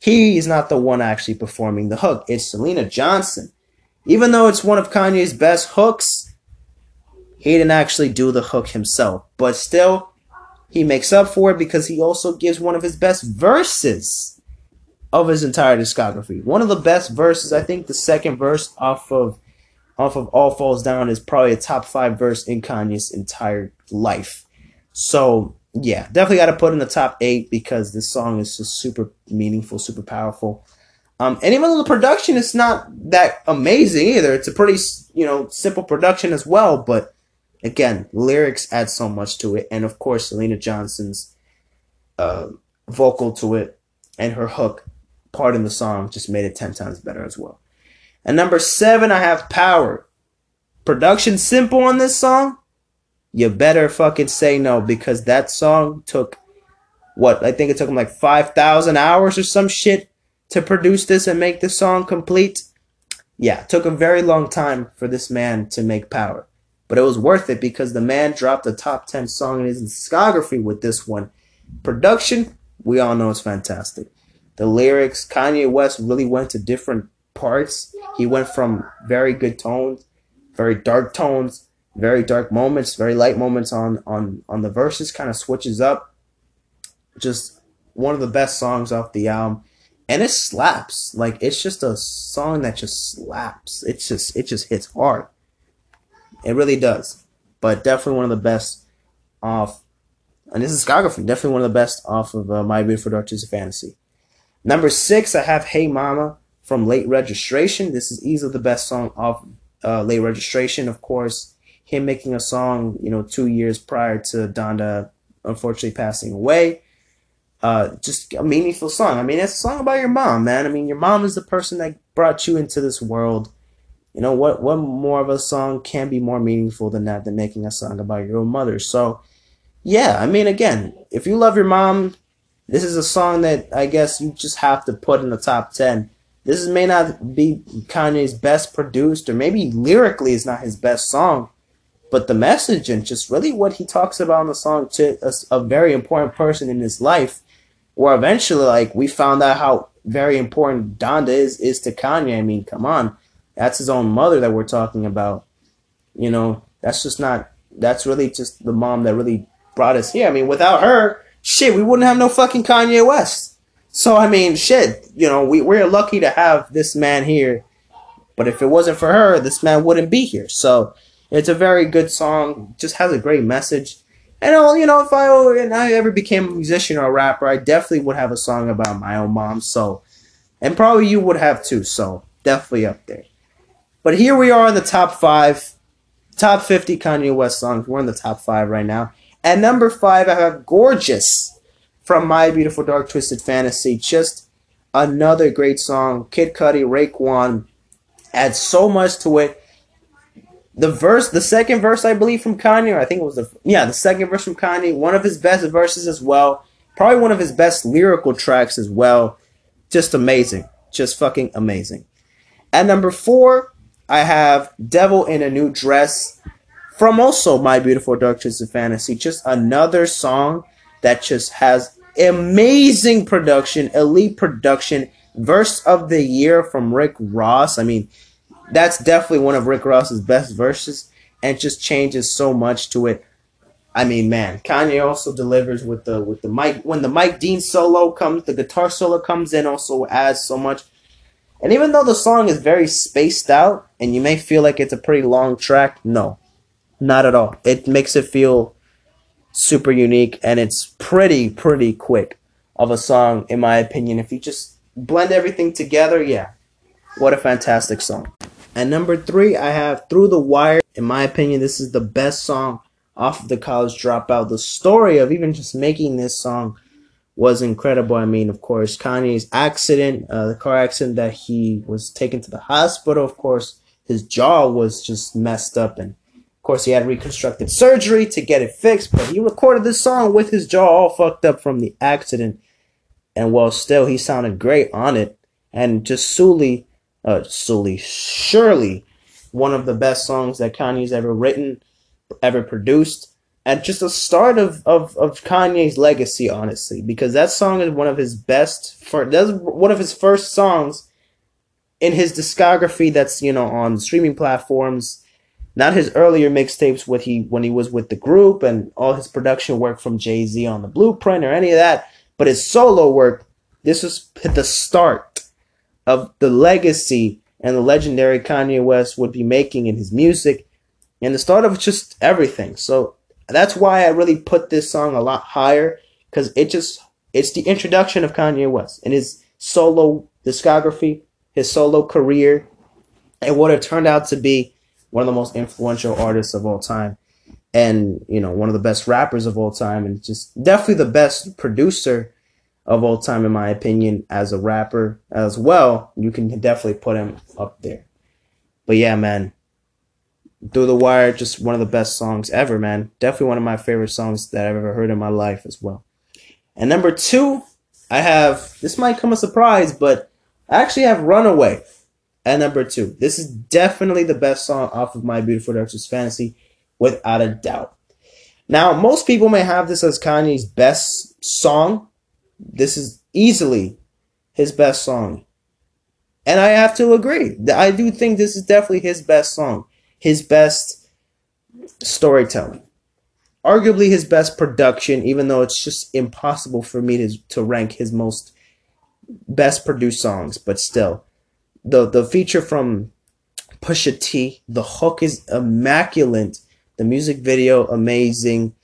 he is not the one actually performing the hook. It's Syleena Johnson. Even though it's one of Kanye's best hooks, he didn't actually do the hook himself. But still, he makes up for it because he also gives one of his best verses of his entire discography. One of the best verses, I think the second verse off of off of All Falls Down is probably a top five verse in Kanye's entire life. So yeah, definitely got to put in the top eight because this song is just super meaningful, super powerful. Um, and even though the production is not that amazing either, it's a pretty you know simple production as well. But again, lyrics add so much to it, and of course, Syleena Johnson's uh, vocal to it and her hook part in the song just made it ten times better as well. And number seven, I have Power. Production simple on this song, you better fucking say no because that song took what I think it took him like 5,000 hours or some shit to produce this and make the song complete. Yeah, took a very long time for this man to make power. But it was worth it because the man dropped a top 10 song in his discography with this one. Production, we all know is fantastic. The lyrics, Kanye West really went to different parts. He went from very good tones, very dark tones, very dark moments, very light moments on on on the verses. Kind of switches up. Just one of the best songs off the album, and it slaps. Like it's just a song that just slaps. It's just it just hits hard. It really does. But definitely one of the best off. And this is discography. Definitely one of the best off of uh, My Beautiful Dark Twisted Fantasy. Number six, I have Hey Mama from Late Registration. This is easily the best song off uh, Late Registration. Of course, him making a song, you know, two years prior to Donda unfortunately passing away. Uh, just a meaningful song. I mean, it's a song about your mom, man. I mean, your mom is the person that brought you into this world. You know what? What more of a song can be more meaningful than that? Than making a song about your own mother. So, yeah. I mean, again, if you love your mom, this is a song that I guess you just have to put in the top ten. This may not be Kanye's best produced, or maybe lyrically is not his best song, but the message and just really what he talks about in the song to a, a very important person in his life, where eventually, like, we found out how very important Donda is is to Kanye. I mean, come on, that's his own mother that we're talking about. You know, that's just not. That's really just the mom that really brought us here. I mean, without her, shit, we wouldn't have no fucking Kanye West. So I mean, shit, you know, we we're lucky to have this man here. But if it wasn't for her, this man wouldn't be here. So it's a very good song. Just has a great message. And uh, you know, if I and I ever became a musician or a rapper, I definitely would have a song about my own mom. So, and probably you would have too. So definitely up there. But here we are in the top five, top fifty Kanye West songs. We're in the top five right now. At number five, I have "Gorgeous" from My Beautiful Dark Twisted Fantasy. Just another great song. Kid Cudi, Raekwon adds so much to it the verse, the second verse, I believe, from Kanye, I think it was the yeah, the second verse from Kanye, one of his best verses as well. Probably one of his best lyrical tracks as well. Just amazing, just fucking amazing. At number four, I have "Devil in a New Dress" from also My Beautiful Dark Twisted Fantasy. Just another song that just has amazing production, elite production. Verse of the year from Rick Ross. I mean, that's definitely one of Rick Ross's best verses and just changes so much to it. I mean, man, Kanye also delivers with the with the Mike when the Mike Dean solo comes, the guitar solo comes in also adds so much. And even though the song is very spaced out and you may feel like it's a pretty long track, no. Not at all. It makes it feel super unique and it's pretty pretty quick of a song in my opinion. If you just blend everything together, yeah. What a fantastic song. And number three, I have Through the Wire. In my opinion, this is the best song off of the college dropout. The story of even just making this song was incredible. I mean, of course, Kanye's accident, uh, the car accident that he was taken to the hospital, of course, his jaw was just messed up. And course, he had reconstructed surgery to get it fixed. But he recorded this song with his jaw all fucked up from the accident. And while still, he sounded great on it. And just solely uh, Sully, surely one of the best songs that Kanye's ever written, ever produced. and just the start of, of, of Kanye's legacy, honestly, because that song is one of his best for that's one of his first songs in his discography that's you know on streaming platforms. Not his earlier mixtapes with he when he was with the group and all his production work from Jay Z on the Blueprint or any of that, but his solo work. This was the start of the legacy and the legendary Kanye West would be making in his music, and the start of just everything. So that's why I really put this song a lot higher because it just it's the introduction of Kanye West and his solo discography, his solo career, and what it turned out to be one of the most influential artists of all time. And, you know, one of the best rappers of all time, and just definitely the best producer of all time, in my opinion, as a rapper as well. You can definitely put him up there. But yeah, man, through the Wire, just one of the best songs ever, man. Definitely one of my favorite songs that I've ever heard in my life as well. And number two, I have this might come a surprise, but I actually have Runaway at number two. This is definitely the best song off of My Beautiful Dark Twisted Fantasy, without a doubt. Now, most people may have this as Kanye's best song. This is easily his best song. And I have to agree. I do think this is definitely his best song his best storytelling. Arguably his best production, even though it's just impossible for me to, to rank his most best produced songs, but still. The the feature from Pusha T, the hook is immaculate. The music video amazing.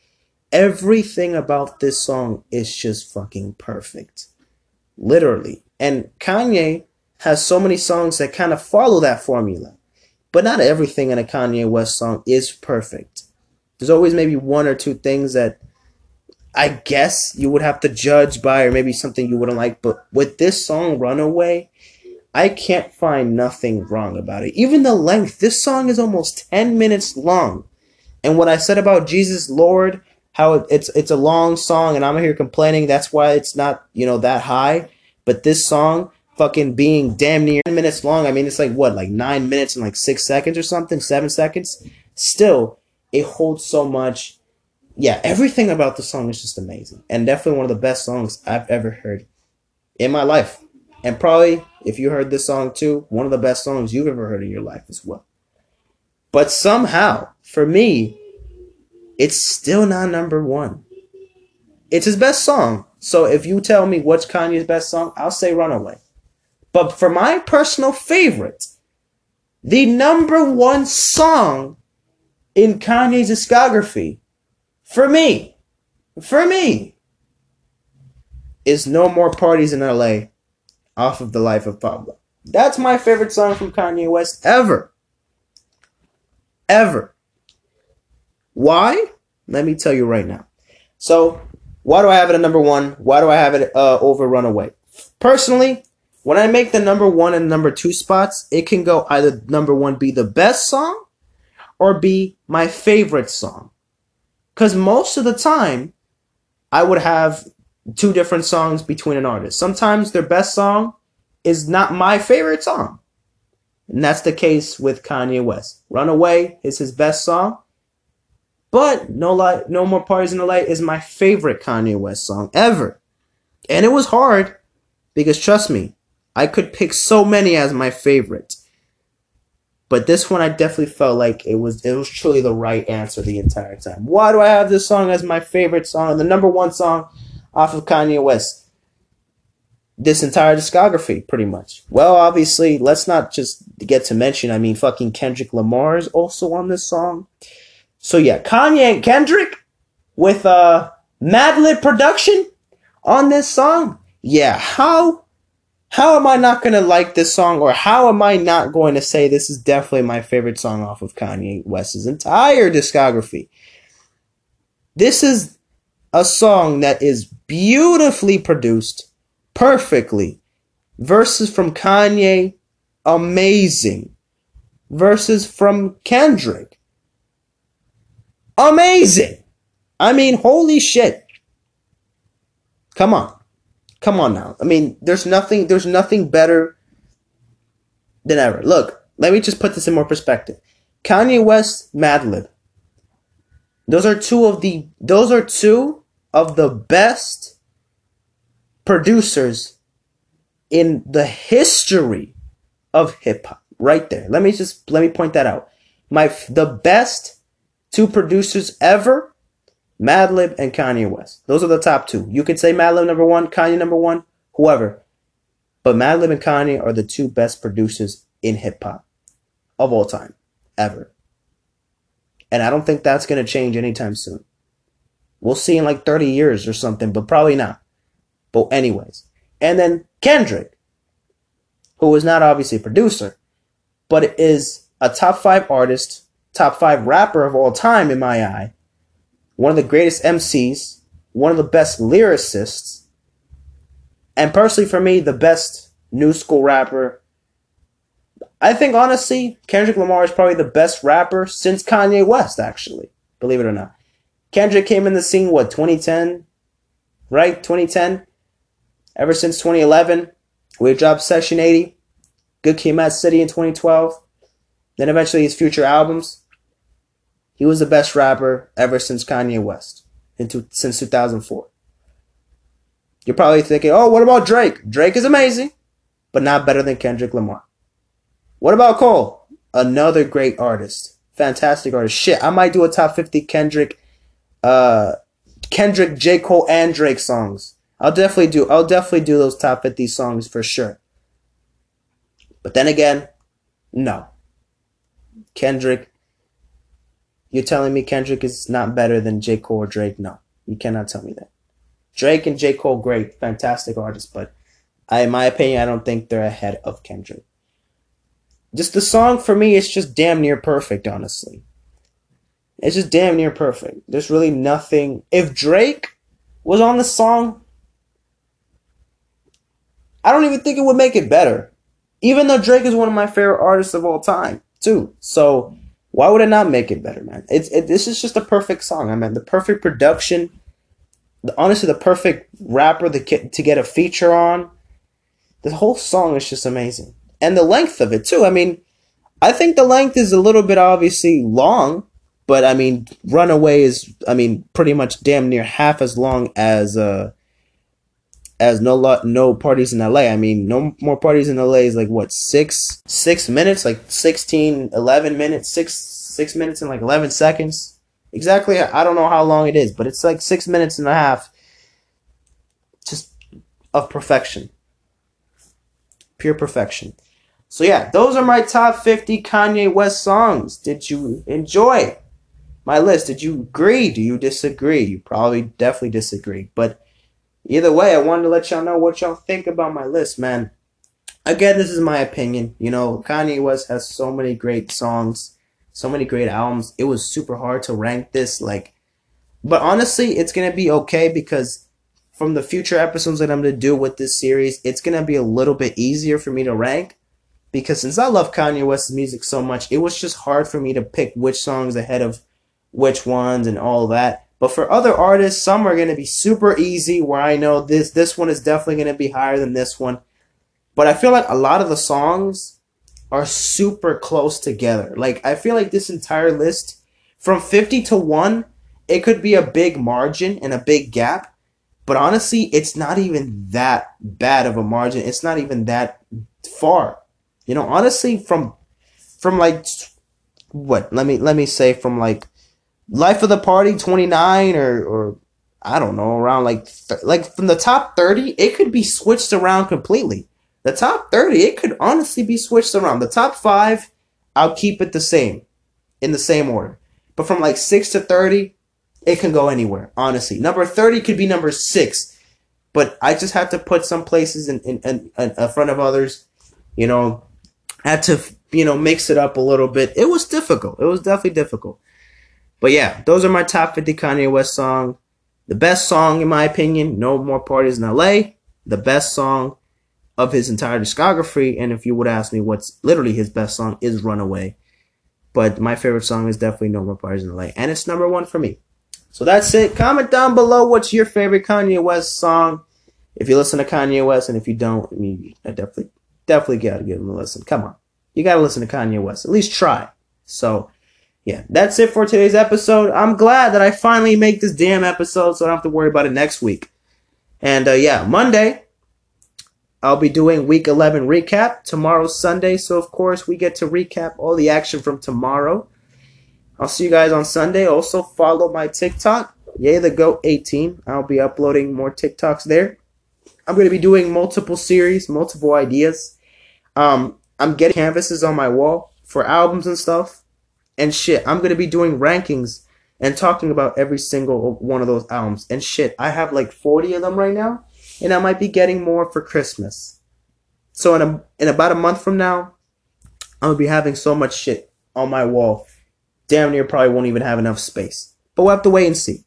Everything about this song is just fucking perfect. Literally. And Kanye has so many songs that kind of follow that formula. But not everything in a Kanye West song is perfect. There's always maybe one or two things that I guess you would have to judge by, or maybe something you wouldn't like. But with this song, Runaway, I can't find nothing wrong about it. Even the length, this song is almost 10 minutes long. And what I said about Jesus Lord, how it's it's a long song, and I'm here complaining that's why it's not you know that high. But this song, fucking being damn near 10 minutes long. I mean, it's like what, like nine minutes and like six seconds or something, seven seconds. Still, it holds so much. Yeah, everything about the song is just amazing, and definitely one of the best songs I've ever heard in my life. And probably, if you heard this song too, one of the best songs you've ever heard in your life as well. But somehow, for me, it's still not number one. It's his best song. So if you tell me what's Kanye's best song, I'll say Runaway. But for my personal favorite, the number one song in Kanye's discography, for me, for me, is No More Parties in LA off of The Life of Pablo. That's my favorite song from Kanye West ever. Ever. Why? Let me tell you right now. So, why do I have it at number one? Why do I have it uh, over Runaway? Personally, when I make the number one and number two spots, it can go either number one be the best song or be my favorite song. Because most of the time, I would have two different songs between an artist. Sometimes their best song is not my favorite song. And that's the case with Kanye West. Runaway is his best song. But No Light, No More Parties in the Light is my favorite Kanye West song ever. And it was hard because trust me, I could pick so many as my favorite. But this one I definitely felt like it was it was truly the right answer the entire time. Why do I have this song as my favorite song, the number one song off of Kanye West? This entire discography, pretty much. Well, obviously, let's not just get to mention, I mean, fucking Kendrick Lamar is also on this song. So yeah, Kanye and Kendrick with uh Madlib production on this song. Yeah, how how am I not going to like this song or how am I not going to say this is definitely my favorite song off of Kanye West's entire discography? This is a song that is beautifully produced, perfectly. Verses from Kanye, amazing. Verses from Kendrick, amazing. I mean, holy shit. Come on. Come on now. I mean, there's nothing there's nothing better than ever. Look, let me just put this in more perspective. Kanye West, Madlib. Those are two of the those are two of the best producers in the history of hip hop. Right there. Let me just let me point that out. My the best two producers ever, Madlib and Kanye West. Those are the top two. You could say Madlib number one, Kanye number one, whoever. But Madlib and Kanye are the two best producers in hip hop of all time, ever. And I don't think that's going to change anytime soon. We'll see in like 30 years or something, but probably not. But, anyways. And then Kendrick, who is not obviously a producer, but is a top five artist, top five rapper of all time in my eye, one of the greatest MCs, one of the best lyricists, and personally for me, the best new school rapper I think honestly, Kendrick Lamar is probably the best rapper since Kanye West, actually. Believe it or not. Kendrick came in the scene, what, 2010? Right? 2010? Ever since 2011. We dropped Section 80. Good Kid Mad City in 2012. Then eventually his future albums. He was the best rapper ever since Kanye West. Into, since 2004. You're probably thinking, oh, what about Drake? Drake is amazing, but not better than Kendrick Lamar. What about Cole? Another great artist. Fantastic artist. Shit, I might do a top 50 Kendrick, uh, Kendrick, J. Cole, and Drake songs. I'll definitely do, I'll definitely do those top 50 songs for sure. But then again, no. Kendrick, you're telling me Kendrick is not better than J. Cole or Drake? No. You cannot tell me that. Drake and J. Cole, great, fantastic artists, but I, in my opinion, I don't think they're ahead of Kendrick. Just the song for me is just damn near perfect, honestly. It's just damn near perfect. There's really nothing. If Drake was on the song, I don't even think it would make it better. Even though Drake is one of my favorite artists of all time, too. So why would it not make it better, man? It's it, this is just a perfect song. I mean, the perfect production. The, honestly, the perfect rapper to get, to get a feature on. The whole song is just amazing and the length of it too. I mean, I think the length is a little bit obviously long, but I mean, Runaway is I mean pretty much damn near half as long as uh as no no parties in LA. I mean, no more parties in LA is like what six six minutes, like 16, 11 minutes, six six minutes and like eleven seconds. Exactly, I don't know how long it is, but it's like six minutes and a half. Just of perfection, pure perfection. So yeah, those are my top 50 Kanye West songs. Did you enjoy my list? Did you agree? Do you disagree? You probably definitely disagree. But either way, I wanted to let y'all know what y'all think about my list, man. Again, this is my opinion. You know, Kanye West has so many great songs, so many great albums. It was super hard to rank this like but honestly, it's to be okay because from the future episodes that I'm to do with this series, it's to be a little bit easier for me to rank because since I love Kanye West's music so much, it was just hard for me to pick which songs ahead of which ones and all that. But for other artists, some are going to be super easy where I know this this one is definitely going to be higher than this one. But I feel like a lot of the songs are super close together. Like I feel like this entire list from 50 to 1, it could be a big margin and a big gap. But honestly, it's not even that bad of a margin. It's not even that far. You know, honestly, from from like what? Let me let me say from like Life of the Party 29 or or I don't know, around like th- like from the top 30, it could be switched around completely. The top 30, it could honestly be switched around. The top 5, I'll keep it the same in the same order. But from like 6 to 30, it can go anywhere, honestly. Number 30 could be number 6. But I just have to put some places in, in, in, in front of others. You know, had to, you know, mix it up a little bit. It was difficult. It was definitely difficult. But yeah, those are my top 50 Kanye West song. The best song, in my opinion, No More Parties in LA. The best song of his entire discography. And if you would ask me what's literally his best song is Runaway. But my favorite song is definitely No More Parties in LA. And it's number one for me. So that's it. Comment down below what's your favorite Kanye West song. If you listen to Kanye West, and if you don't, I mean, I definitely definitely gotta give him a listen. Come on. You gotta listen to Kanye West. At least try. So, yeah, that's it for today's episode. I'm glad that I finally make this damn episode so I don't have to worry about it next week. And uh, yeah, Monday, I'll be doing week 11 recap. Tomorrow's Sunday, so of course we get to recap all the action from tomorrow. I'll see you guys on Sunday. Also, follow my TikTok, Yay the Goat 18. I'll be uploading more TikToks there. I'm going to be doing multiple series, multiple ideas. Um, I'm getting canvases on my wall for albums and stuff. And shit, I'm to be doing rankings and talking about every single one of those albums. And shit, I have like 40 of them right now. And I might be getting more for Christmas. So in, a, in about a month from now, I'm to be having so much shit on my wall. Damn near probably won't even have enough space. But we'll have to wait and see.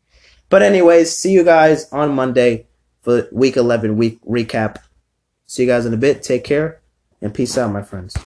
But anyways, see you guys on Monday for week 11 week recap. See you guys in a bit. Take care and peace out, my friends.